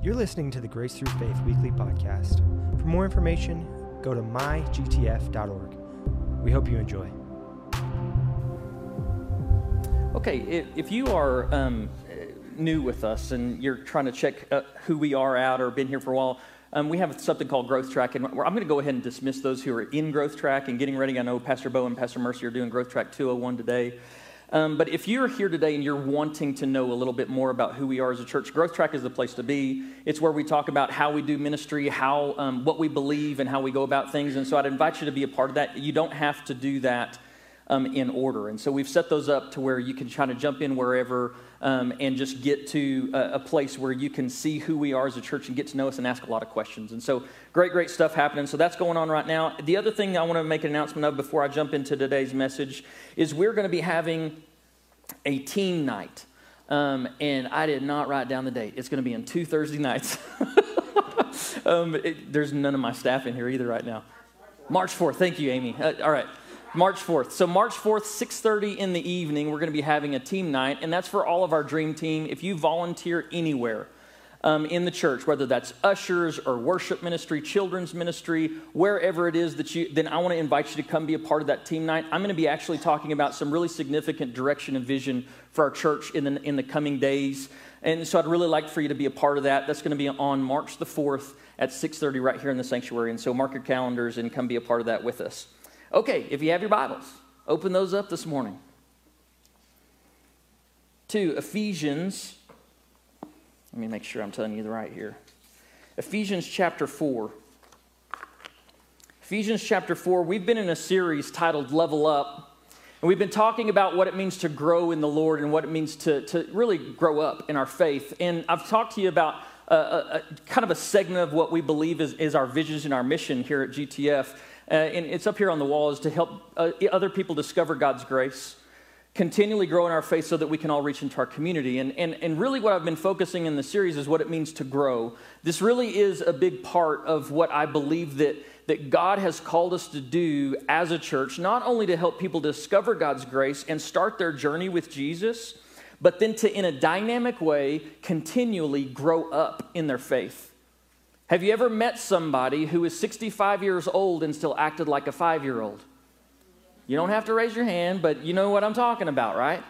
You're listening to the Grace Through Faith Weekly Podcast. For more information, go to mygtf.org. We hope you enjoy. Okay, if you are um, new with us and you're trying to check uh, who we are out or been here for a while, um, we have something called Growth Track, and I'm going to go ahead and dismiss those who are in Growth Track and getting ready. I know Pastor Bo and Pastor Mercy are doing Growth Track 201 today. Um, but if you're here today and you're wanting to know a little bit more about who we are as a church, Growth Track is the place to be. It's where we talk about how we do ministry, how um, what we believe, and how we go about things. And so I'd invite you to be a part of that. You don't have to do that um, in order. And so we've set those up to where you can try to jump in wherever um, and just get to a, a, place where you can see who we are as a church and get to know us and ask a lot of questions. And so great, great stuff happening. So that's going on right now. The other thing I want to make an announcement of before I jump into today's message is we're going to be having a team night. Um, and I did not write down the date. It's going to be on two Thursday nights. um, it, there's none of my staff in here either right now. March 4th. Thank you, Amy. Uh, all right. March 4th. So March 4th, 6:30 in the evening, we're going to be having a team night, and that's for all of our dream team. If you volunteer anywhere um, in the church, whether that's ushers or worship ministry, children's ministry, wherever it is that you, then I want to invite you to come be a part of that team night. I'm going to be actually talking about some really significant direction and vision for our church in the in the coming days. And so I'd really like for you to be a part of that. That's going to be on March the 4th at 6:30 right here in the sanctuary. And so mark your calendars and come be a part of that with us. Okay, if you have your Bibles, open those up this morning. To Ephesians, let me make sure I'm telling you the right here. Ephesians chapter 4. Ephesians chapter 4, we've been in a series titled Level Up. And we've been talking about what it means to grow in the Lord and what it means to, to really grow up in our faith. And I've talked to you about a, a, a kind of a segment of what we believe is, is our vision and our mission here at GTF uh, and it's up here on the wall, is to help uh, other people discover God's grace, continually grow in our faith so that we can all reach into our community. And, and, and really, what I've been focusing in the series is what it means to grow. This really is a big part of what I believe that, that God has called us to do as a church, not only to help people discover God's grace and start their journey with Jesus, but then to, in a dynamic way, continually grow up in their faith. Have you ever met somebody who is 65 years old and still acted like a five year old? You don't have to raise your hand, but you know what I'm talking about, right?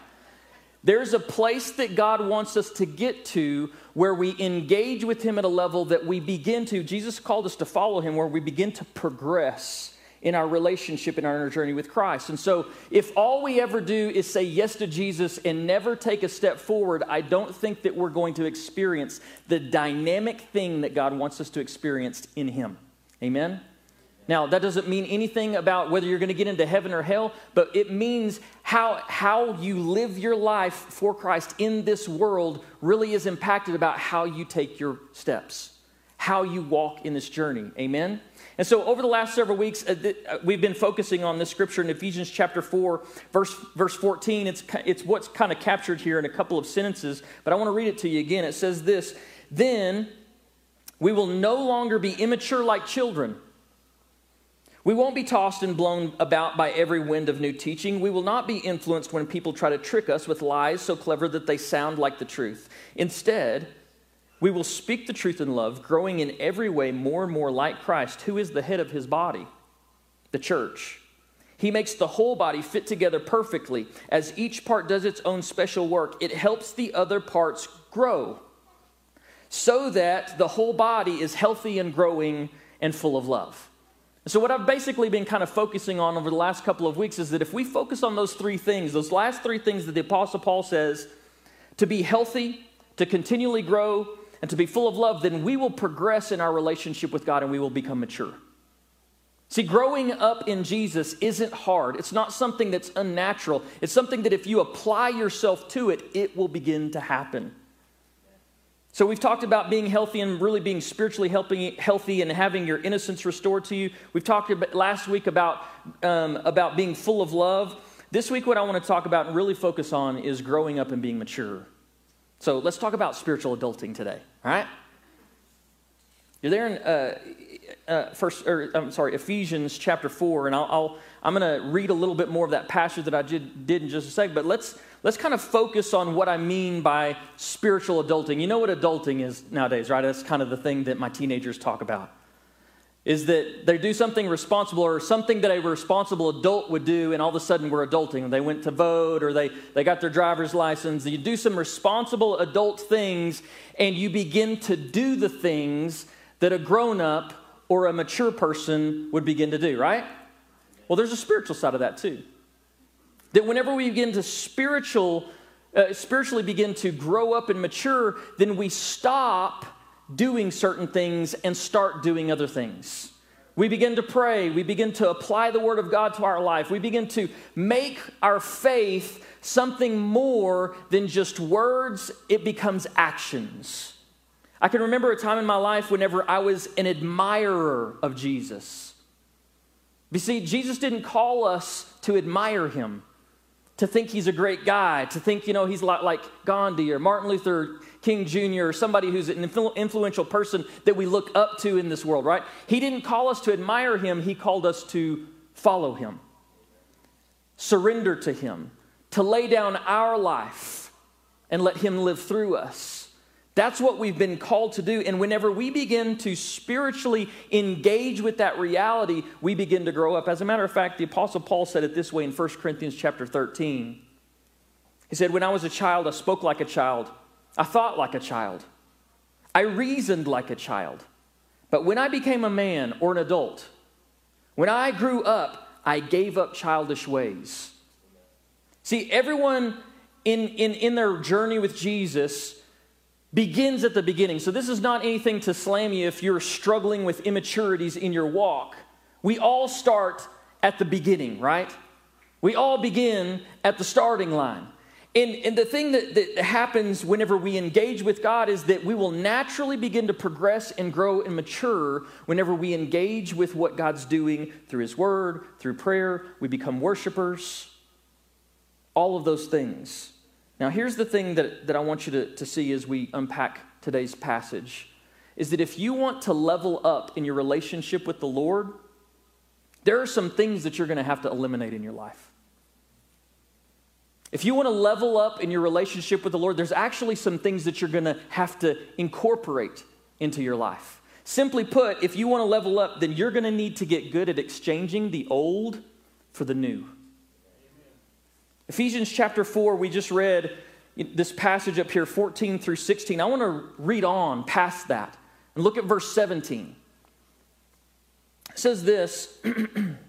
There's a place that God wants us to get to where we engage with Him at a level that we begin to, Jesus called us to follow Him, where we begin to progress in our relationship in our journey with Christ. And so, if all we ever do is say yes to Jesus and never take a step forward, I don't think that we're going to experience the dynamic thing that God wants us to experience in Him. Amen? Now, that doesn't mean anything about whether you're going to get into heaven or hell, but it means how, how you live your life for Christ in this world really is impacted about how you take your steps, how you walk in this journey. Amen? And so, over the last several weeks, uh, uh, we've been focusing on this scripture in Ephesians chapter 4, verse, verse 14. It's, it's what's kind of captured here in a couple of sentences, but I want to read it to you again. It says this Then we will no longer be immature like children. We won't be tossed and blown about by every wind of new teaching. We will not be influenced when people try to trick us with lies so clever that they sound like the truth. Instead, we will speak the truth in love, growing in every way more and more like Christ, who is the head of his body, the church. He makes the whole body fit together perfectly. As each part does its own special work, it helps the other parts grow so that the whole body is healthy and growing and full of love. So, what I've basically been kind of focusing on over the last couple of weeks is that if we focus on those three things, those last three things that the Apostle Paul says to be healthy, to continually grow, and to be full of love, then we will progress in our relationship with God and we will become mature. See, growing up in Jesus isn't hard. It's not something that's unnatural. It's something that if you apply yourself to it, it will begin to happen. So, we've talked about being healthy and really being spiritually healthy and having your innocence restored to you. We've talked about, last week about, um, about being full of love. This week, what I want to talk about and really focus on is growing up and being mature. So, let's talk about spiritual adulting today. All right? You're there in uh, uh, first, or I'm sorry, Ephesians chapter four, and I'll, I'll I'm going to read a little bit more of that passage that I did, did in just a second. But let's let's kind of focus on what I mean by spiritual adulting. You know what adulting is nowadays, right? That's kind of the thing that my teenagers talk about. Is that they do something responsible or something that a responsible adult would do, and all of a sudden we're adulting. They went to vote or they, they got their driver's license. You do some responsible adult things, and you begin to do the things that a grown up or a mature person would begin to do, right? Well, there's a spiritual side of that too. That whenever we begin to spiritual, uh, spiritually begin to grow up and mature, then we stop doing certain things and start doing other things. We begin to pray. We begin to apply the Word of God to our life. We begin to make our faith something more than just words, it becomes actions. I can remember a time in my life whenever I was an admirer of Jesus. You see, Jesus didn't call us to admire him, to think he's a great guy, to think, you know, he's like, like Gandhi or Martin Luther King Jr. or somebody who's an influential person that we look up to in this world, right? He didn't call us to admire him, he called us to follow him, surrender to him, to lay down our life and let him live through us. That's what we've been called to do. And whenever we begin to spiritually engage with that reality, we begin to grow up. As a matter of fact, the Apostle Paul said it this way in 1 Corinthians chapter 13. He said, When I was a child, I spoke like a child, I thought like a child, I reasoned like a child. But when I became a man or an adult, when I grew up, I gave up childish ways. See, everyone in, in, in their journey with Jesus begins at the beginning. So, this is not anything to slam you if you're struggling with immaturities in your walk. We all start at the beginning, right? We all begin at the starting line. And, and the thing that, that happens whenever we engage with God is that we will naturally begin to progress and grow and mature whenever we engage with what God's doing through His Word, through prayer. We become worshipers, all of those things. Now, here's the thing that, that I want you to, to see as we unpack today's passage is that if you want to level up in your relationship with the Lord, there are some things that you're going to have to eliminate in your life. If you want to level up in your relationship with the Lord, there's actually some things that you're going to have to incorporate into your life. Simply put, if you want to level up, then you're going to need to get good at exchanging the old for the new. Ephesians chapter 4, we just read this passage up here, 14 through 16. I want to read on past that and look at verse 17. It says this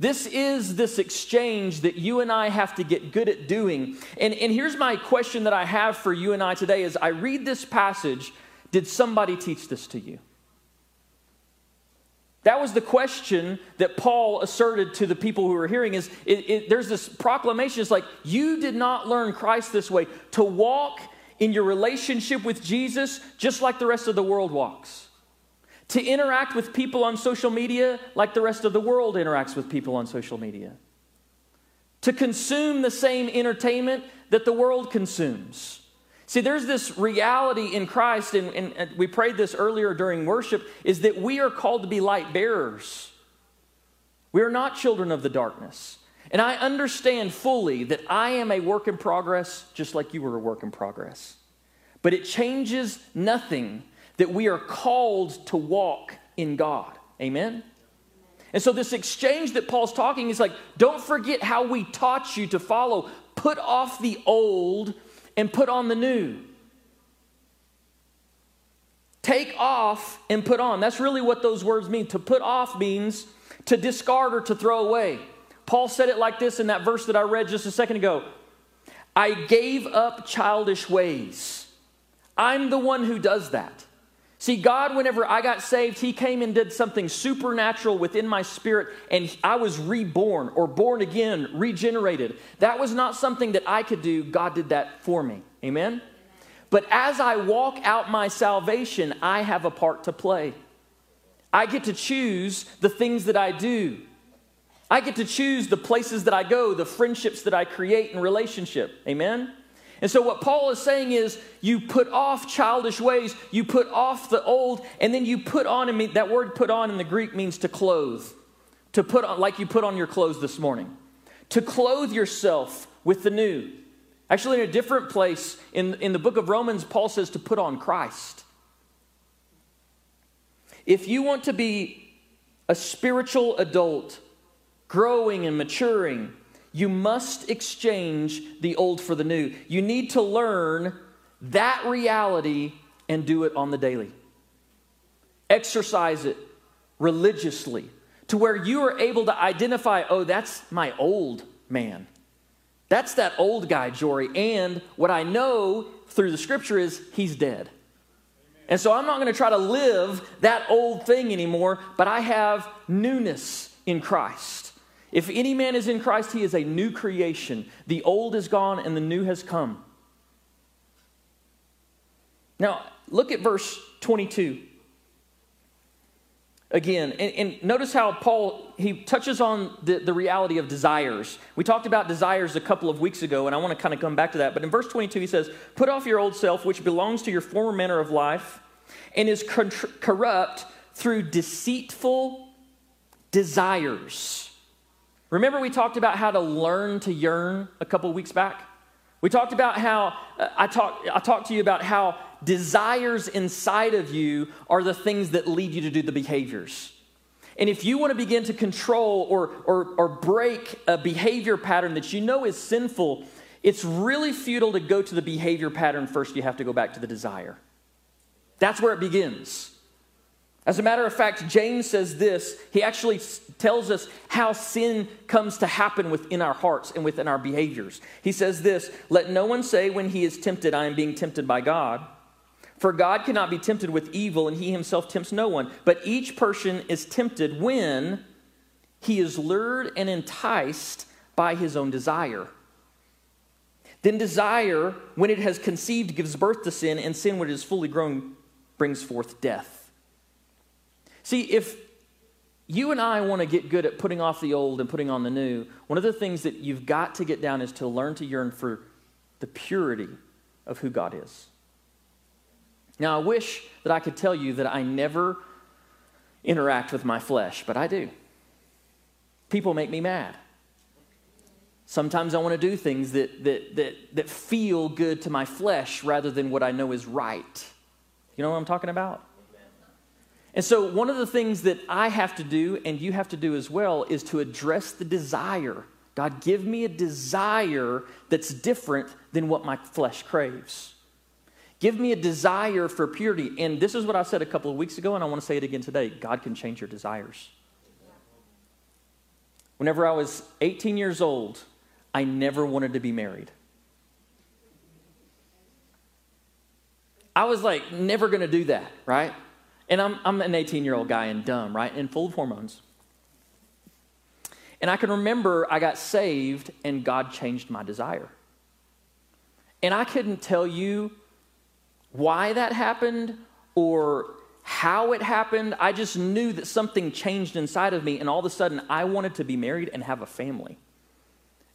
This is this exchange that you and I have to get good at doing. And, and here's my question that I have for you and I today is I read this passage, did somebody teach this to you? That was the question that Paul asserted to the people who were hearing is it, it, there's this proclamation. It's like, you did not learn Christ this way. To walk in your relationship with Jesus just like the rest of the world walks. To interact with people on social media like the rest of the world interacts with people on social media. To consume the same entertainment that the world consumes. See, there's this reality in Christ, and, and, and, we prayed this earlier during worship, is that we are called to be light bearers. We are not children of the darkness. And I understand fully that I am a work in progress, just like you were a work in progress. But it changes nothing that we are called to walk in God. Amen? And so, this exchange that Paul's talking is like, don't forget how we taught you to follow. Put off the old and put on the new. Take off and put on. That's really what those words mean. To put off means to discard or to throw away. Paul said it like this in that verse that I read just a second ago I gave up childish ways. I'm the one who does that. See, God, whenever I got saved, He came and did something supernatural within my spirit, and I was reborn or born again, regenerated. That was not something that I could do. God did that for me. Amen? But as I walk out my salvation, I have a part to play. I get to choose the things that I do. I get to choose the places that I go, the friendships that I create in relationship. Amen? And so, what Paul is saying is, you put off childish ways, you put off the old, and then you put on, and that word put on in the Greek means to clothe. To put on, like you put on your clothes this morning. To clothe yourself with the new. Actually, in a different place in, in the book of Romans, Paul says to put on Christ. If you want to be a spiritual adult, growing and maturing, you must exchange the old for the new. You need to learn that reality and do it on the daily. Exercise it religiously to where you are able to identify, oh, that's my old man. That's that old guy, Jory. And what I know through the scripture is he's dead. And so I'm not going to try to live that old thing anymore, but I have newness in Christ. If any man is in Christ, he is a new creation. The old is gone and the new has come. Now, look at verse 22 again and, and, notice how paul he touches on the, the reality of desires we talked about desires a couple of weeks ago and i want to kind of come back to that but in verse 22 he says put off your old self which belongs to your former manner of life and is corrupt through deceitful desires remember we talked about how to learn to yearn a couple weeks back we talked about how uh, I talked I talked to you about how desires inside of you are the things that lead you to do the behaviors. And if you want to begin to control or, or, or break a behavior pattern that you know is sinful, it's really futile to go to the behavior pattern first. You have to go back to the desire. That's where it begins. As a matter of fact, James says this. He actually tells us how sin comes to happen within our hearts and within our behaviors. He says this Let no one say when he is tempted, I am being tempted by God. For God cannot be tempted with evil, and he himself tempts no one. But each person is tempted when he is lured and enticed by his own desire. Then desire, when it has conceived, gives birth to sin, and sin, when it is fully grown, brings forth death. See, if you and I want to get good at putting off the old and putting on the new, one of the things that you've got to get down is to learn to yearn for the purity of who God is. Now, I wish that I could tell you that I never interact with my flesh, but I do. People make me mad. Sometimes I want to do things that, that, that, that feel good to my flesh rather than what I know is right. You know what I'm talking about? And so, one of the things that I have to do, and you have to do as well, is to address the desire. God, give me a desire that's different than what my flesh craves. Give me a desire for purity. And this is what I said a couple of weeks ago, and I want to say it again today God can change your desires. Whenever I was 18 years old, I never wanted to be married. I was like, never going to do that, right? And I'm, I'm an 18 year old guy and dumb, right? And full of hormones. And I can remember I got saved and God changed my desire. And I couldn't tell you why that happened or how it happened. I just knew that something changed inside of me, and all of a sudden, I wanted to be married and have a family.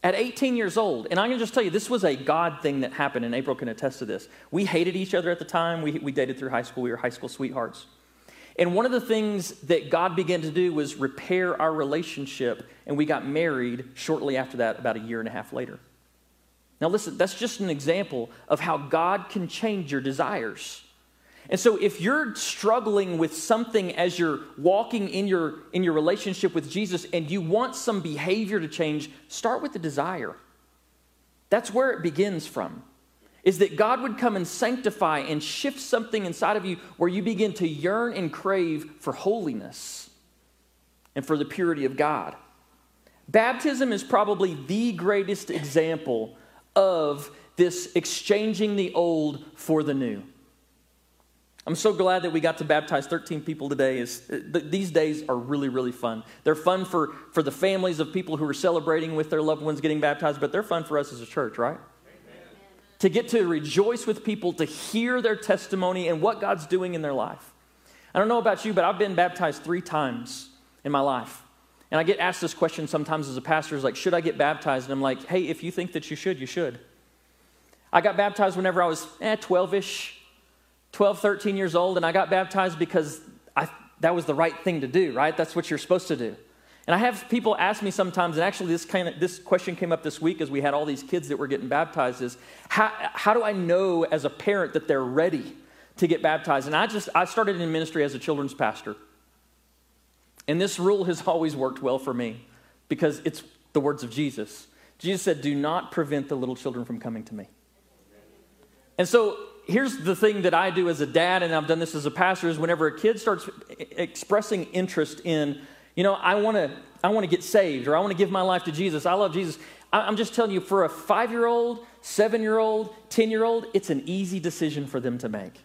At 18 years old, and I'm gonna just tell you, this was a God thing that happened, and April can attest to this. We hated each other at the time. We, we dated through high school, we were high school sweethearts. And one of the things that God began to do was repair our relationship, and we got married shortly after that, about a year and a half later. Now, listen, that's just an example of how God can change your desires. And so, if you're struggling with something as you're walking in your, in your relationship with Jesus and you want some behavior to change, start with the desire. That's where it begins from. Is that God would come and sanctify and shift something inside of you where you begin to yearn and crave for holiness and for the purity of God. Baptism is probably the greatest example of this exchanging the old for the new. I'm so glad that we got to baptize 13 people today. Is uh, these days are really really fun. They're fun for for the families of people who are celebrating with their loved ones getting baptized, but they're fun for us as a church, right? To get to rejoice with people, to hear their testimony and what God's doing in their life. I don't know about you, but I've been baptized 3 times in my life. And I get asked this question sometimes as a pastor is like, should I get baptized? And I'm like, hey, if you think that you should, you should. I got baptized whenever I was eh, 12 ish, 12, 13 years old, and I got baptized because I, that was the right thing to do, right? That's what you're supposed to do. And I have people ask me sometimes, and actually this kind of this question came up this week as we had all these kids that were getting baptized, is how, how do I know as a parent that they're ready to get baptized? And I just I started in ministry as a children's pastor. And this rule has always worked well for me because it's the words of Jesus. Jesus said, Do not prevent the little children from coming to me. And so here's the thing that I do as a dad, and I've done this as a pastor, is whenever a kid starts expressing interest in, you know, I want to I want to get saved or I want to give my life to Jesus. I love Jesus. I'm just telling you, for a five year old, seven year old, 10 year old, it's an easy decision for them to make.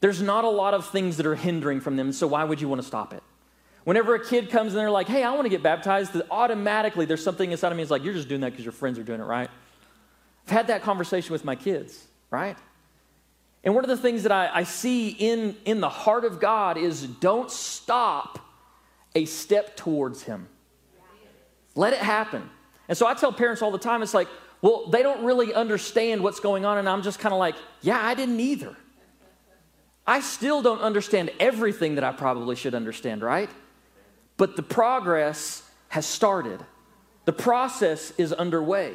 There's not a lot of things that are hindering from them, so why would you want to stop it? Whenever a kid comes and they're like, hey, I want to get baptized, automatically there's something inside of me that's like, you're just doing that because your friends are doing it, right? I've had that conversation with my kids, right? And one of the things that I, I see in, in the heart of God is don't stop a step towards Him. Let it happen. And so I tell parents all the time, it's like, well, they don't really understand what's going on. And I'm just kind of like, yeah, I didn't either. I still don't understand everything that I probably should understand, right? but the progress has started. The process is underway.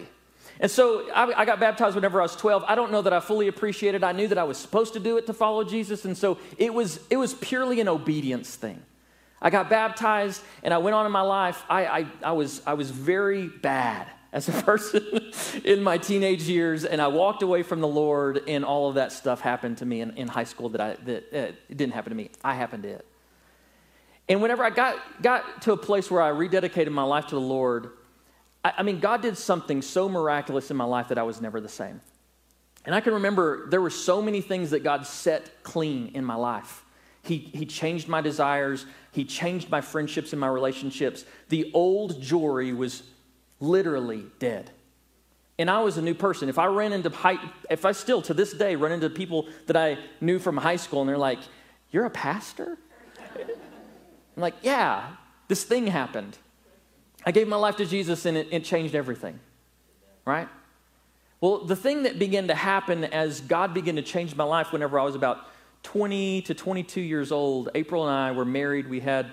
And so I, I, got baptized whenever I was 12. I don't know that I fully appreciated. I knew that I was supposed to do it to follow Jesus, and so it was it was purely an obedience thing. I got baptized, and I went on in my life. I I, I was I was very bad as a person in my teenage years, and I walked away from the Lord, and all of that stuff happened to me in, in high school that I that uh, it didn't happen to me. I happened to it. And whenever I got, got to a place where I rededicated my life to the Lord, I, I mean, God did something so miraculous in my life that I was never the same. And I can remember there were so many things that God set clean in my life. He, he changed my desires, He changed my friendships and my relationships. The old Jory was literally dead. And I was a new person. If I ran into high, if I still to this day run into people that I knew from high school and they're like, You're a pastor? I'm like, yeah, this thing happened. I gave my life to Jesus and it, it changed everything, right? Well, the thing that began to happen as God began to change my life whenever I was about 20 to 22 years old, April and I were married. We had,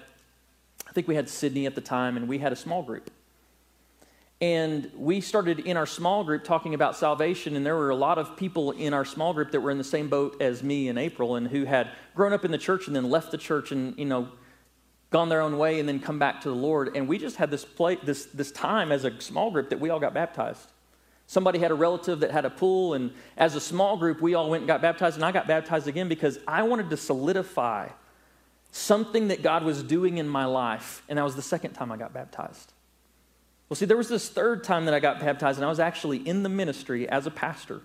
I think we had Sydney at the time, and we had a small group. And we started in our small group talking about salvation, and there were a lot of people in our small group that were in the same boat as me and April, and who had grown up in the church and then left the church and, you know, gone their own way and then come back to the Lord. And we just had this, play, this, this time as a small group that we all got baptized. Somebody had a relative that had a pool, and as a small group, we all went and got baptized, and I got baptized again because I wanted to solidify something that God was doing in my life, and that was the second time I got baptized. Well, see, there was this third time that I got baptized, and I was actually in the ministry as a pastor.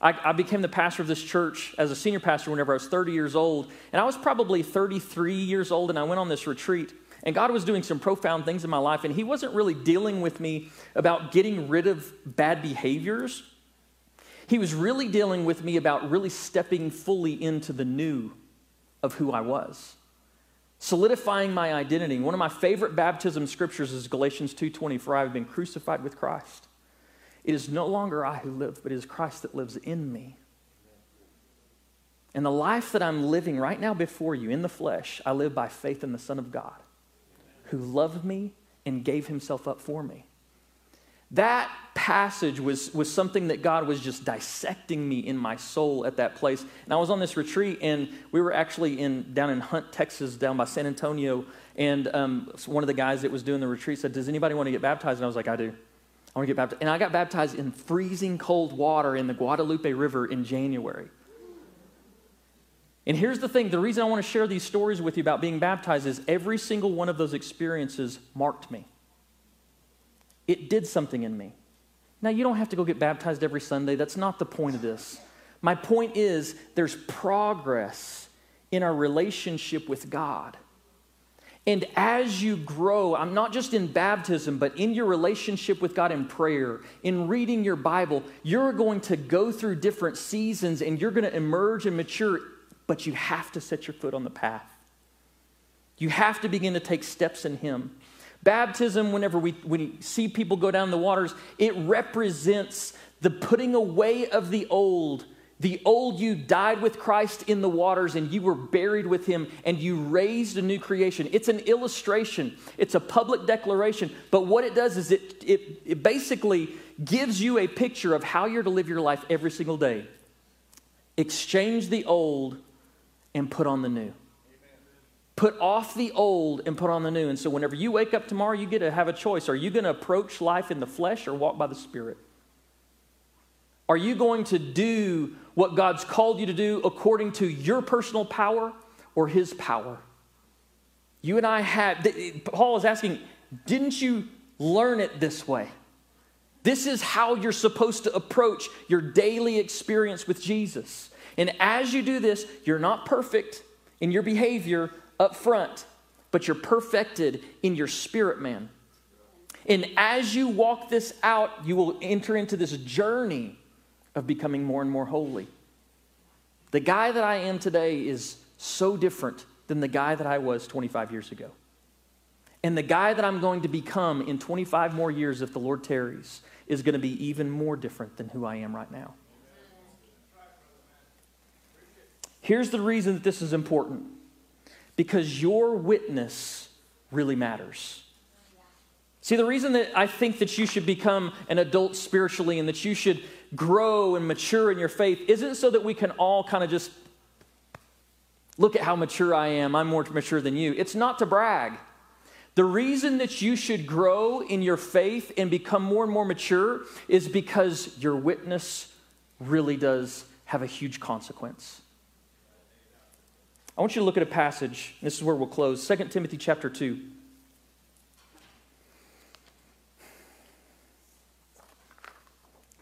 I, I, became the pastor of this church as a senior pastor whenever I was 30 years old. And I was probably 33 years old, and I went on this retreat. And God was doing some profound things in my life, and He wasn't really dealing with me about getting rid of bad behaviors. He was really dealing with me about really stepping fully into the new of who I was. Solidifying my identity. One of my favorite baptism scriptures is Galatians 2:20, for I have been crucified with Christ. It is no longer I who live, but it is Christ that lives in me. And the life that I'm living right now before you in the flesh, I live by faith in the Son of God who loved me and gave himself up for me. That passage was, was something that God was just dissecting me in my soul at that place. And I was on this retreat, and we were actually in, down in Hunt, Texas, down by San Antonio. And um, one of the guys that was doing the retreat said, Does anybody want to get baptized? And I was like, I do. I want to get baptized. And I got baptized in freezing cold water in the Guadalupe River in January. And here's the thing the reason I want to share these stories with you about being baptized is every single one of those experiences marked me. It did something in me. Now, you don't have to go get baptized every Sunday. That's not the point of this. My point is there's progress in our relationship with God. And as you grow, I'm not just in baptism, but in your relationship with God in prayer, in reading your Bible, you're going to go through different seasons and you're going to emerge and mature, but you have to set your foot on the path. You have to begin to take steps in Him. Baptism, whenever we, we see people go down the waters, it represents the putting away of the old the old you died with Christ in the waters and you were buried with him and you raised a new creation. It's an illustration, it's a public declaration. But what it does is it, it, it basically gives you a picture of how you're to live your life every single day. Exchange the old and put on the new. Put off the old and put on the new. And so, whenever you wake up tomorrow, you get to have a choice. Are you going to approach life in the flesh or walk by the Spirit? Are you going to do what God's called you to do according to your personal power or His power? You and I have, Paul is asking, didn't you learn it this way? This is how you're supposed to approach your daily experience with Jesus. And as you do this, you're not perfect in your behavior up front, but you're perfected in your spirit, man. And as you walk this out, you will enter into this journey of becoming more and more holy. The guy that I am today is so different than the guy that I was 25 years ago. And the guy that I'm going to become in 25 more years, if the Lord tarries, is going to be even more different than who I am right now. Here's the reason that this is important because your witness really matters. See, the reason that I think that you should become an adult spiritually and that you should grow and mature in your faith isn't so that we can all kind of just look at how mature I am. I'm more mature than you. It's not to brag. The reason that you should grow in your faith and become more and more mature is because your witness really does have a huge consequence. I want you to look at a passage. This is where we'll close. 2 Timothy chapter 2.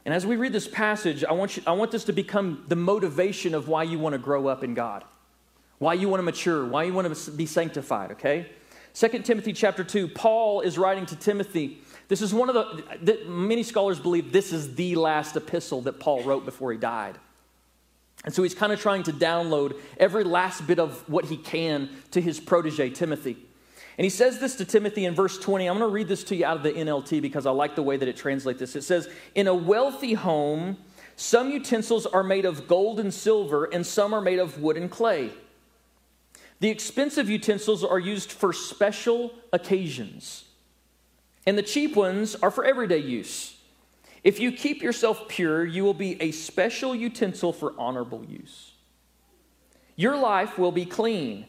And as we read this passage, I want, you, I want this to become the motivation of why you want to grow up in God, why you want to mature, why you want to be sanctified, okay? 2 Timothy chapter 2, Paul is writing to Timothy. This is one of the, the, many scholars believe this is the last epistle that Paul wrote before he died. And so he's kind of trying to download every last bit of what he can to his protege, Timothy. And he says this to Timothy in verse 20. I'm going to read this to you out of the NLT because I like the way that it translates this. It says, In a wealthy home, some utensils are made of gold and silver, and some are made of wood and clay. The expensive utensils are used for special occasions, and the cheap ones are for everyday use. If you keep yourself pure, you will be a special utensil for honorable use. Your life will be clean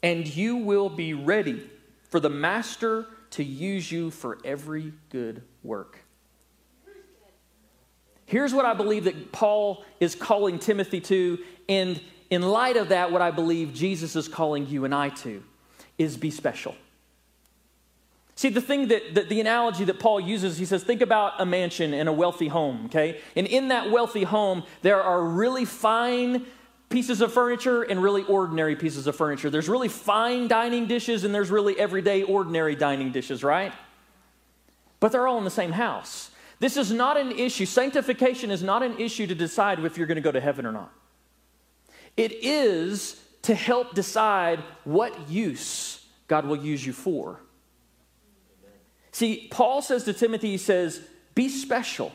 and you will be ready for the master to use you for every good work. Here's what I believe that Paul is calling Timothy to, and in light of that, what I believe Jesus is calling you and I to is be special. See, the thing that, that, the analogy that Paul uses, he says, think about a mansion and a wealthy home, okay? And in that wealthy home, there are really fine pieces of furniture and really ordinary pieces of furniture. There's really fine dining dishes and there's really everyday ordinary dining dishes, right? But they're all in the same house. This is not an issue. Sanctification is not an issue to decide if you're going to go to heaven or not. It is to help decide what use God will use you for. See, Paul says to Timothy, he says, be special.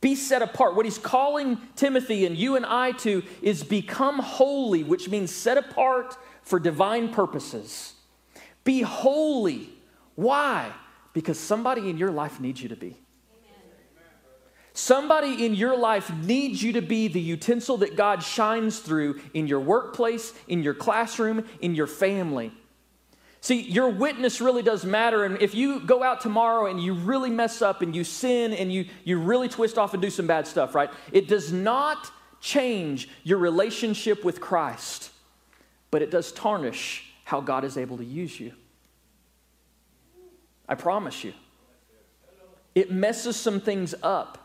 Be set apart. What he's calling Timothy and you and I to is become holy, which means set apart for divine purposes. Be holy. Why? Because somebody in your life needs you to be. Somebody in your life needs you to be the utensil that God shines through in your workplace, in your classroom, in your family. See, your witness really does matter. And if you go out tomorrow and you really mess up and you sin and you, you really twist off and do some bad stuff, right? It does not change your relationship with Christ, but it does tarnish how God is able to use you. I promise you. It messes some things up.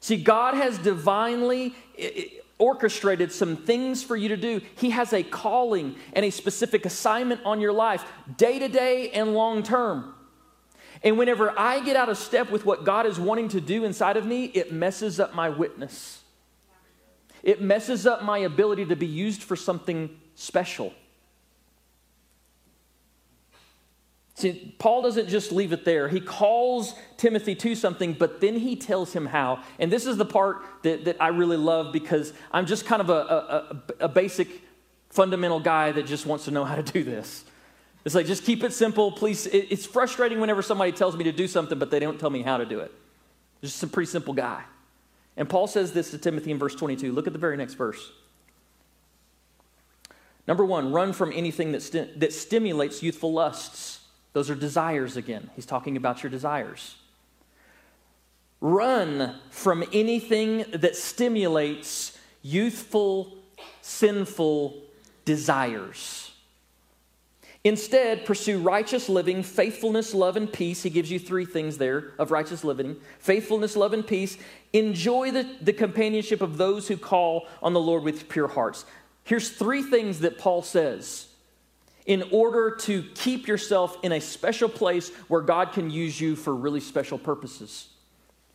See, God has divinely orchestrated some things for you to do. He has a calling and a specific assignment on your life, day to day and long term. And whenever I get out of step with what God is wanting to do inside of me, it messes up my witness. It messes up my ability to be used for something special. See, Paul doesn't just leave it there. He calls Timothy to something, but then he tells him how. And this is the part that, that I really love because I'm just kind of a, a, a basic, fundamental guy that just wants to know how to do this. It's like, just keep it simple, please. It, it's frustrating whenever somebody tells me to do something, but they don't tell me how to do it. Just a pretty simple guy. And Paul says this to Timothy in verse 22. Look at the very next verse. Number one, run from anything that, sti- that stimulates youthful lusts those are desires again. He's talking about your desires. Run from anything that stimulates youthful, sinful desires. Instead, pursue righteous living, faithfulness, love, and peace. He gives you three things there of righteous living faithfulness, love, and peace. Enjoy the, the companionship of those who call on the Lord with pure hearts. Here's three things that Paul says in order to keep yourself in a special place where God can use you for really special purposes.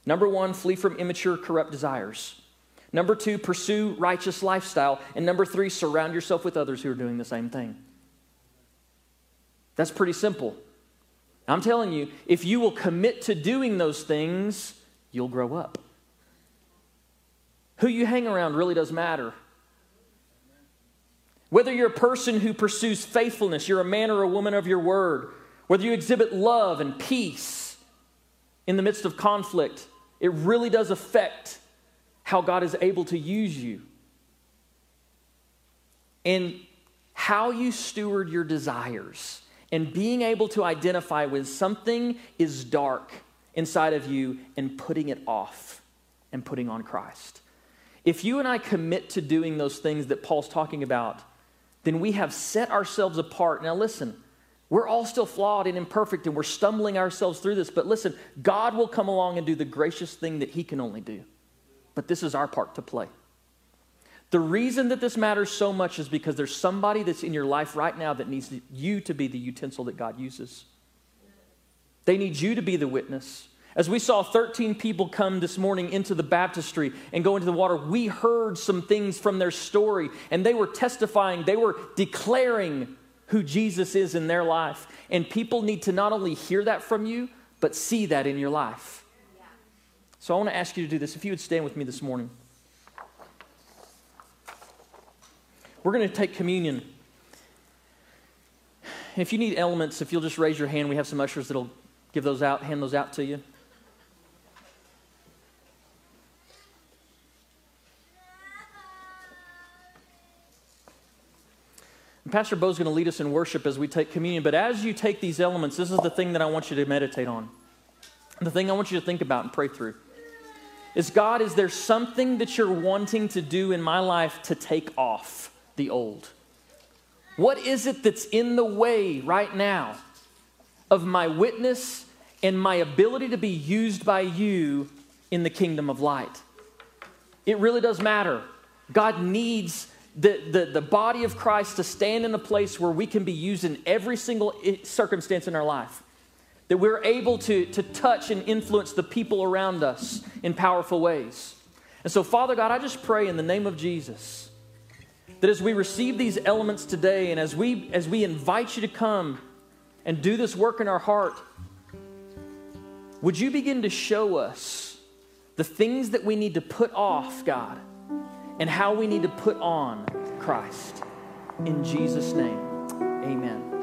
Number one, flee from immature, corrupt desires. Number two, pursue righteous lifestyle. And number three, surround yourself with others who are doing the same thing. That's pretty simple. I'm telling you, if you will commit to doing those things, you'll grow up. Who you hang around really does matter. Whether you're a person who pursues faithfulness, you're a man or a woman of your word, whether you exhibit love and peace in the midst of conflict, it really does affect how God is able to use you. And how you steward your desires and being able to identify when something is dark inside of you and putting it off and putting on Christ. If you and I commit to doing those things that Paul's talking about, then we have set ourselves apart. Now, listen, we're all still flawed and imperfect, and we're stumbling ourselves through this. But listen, God will come along and do the gracious thing that He can only do. But this is our part to play. The reason that this matters so much is because there's somebody that's in your life right now that needs you to be the utensil that God uses. They need you to be the witness. As we saw 13 people come this morning into the baptistry and go into the water, we heard some things from their story, and they were testifying, they were declaring who Jesus is in their life. And people need to not only hear that from you, but see that in your life. So I want to ask you to do this. If you would stand with me this morning, we're going to take communion. If you need elements, if you'll just raise your hand, we have some ushers that'll give those out, hand those out to you. Pastor Bo's going to lead us in worship as we take communion. But as you take these elements, this is the thing that I want you to meditate on. The thing I want you to think about and pray through is God, is there something that you're wanting to do in my life to take off the old? What is it that's in the way right now of my witness and my ability to be used by you in the kingdom of light? It really does matter. God needs the, the, the body of Christ to stand in a place where we can be used in every single circumstance in our life. That we're able to, to touch and influence the people around us in powerful ways. And so, Father God, I just pray in the name of Jesus that as we receive these elements today and as we, as we invite you to come and do this work in our heart, would you begin to show us the things that we need to put off, God? And how we need to put on Christ. In Jesus' name, amen.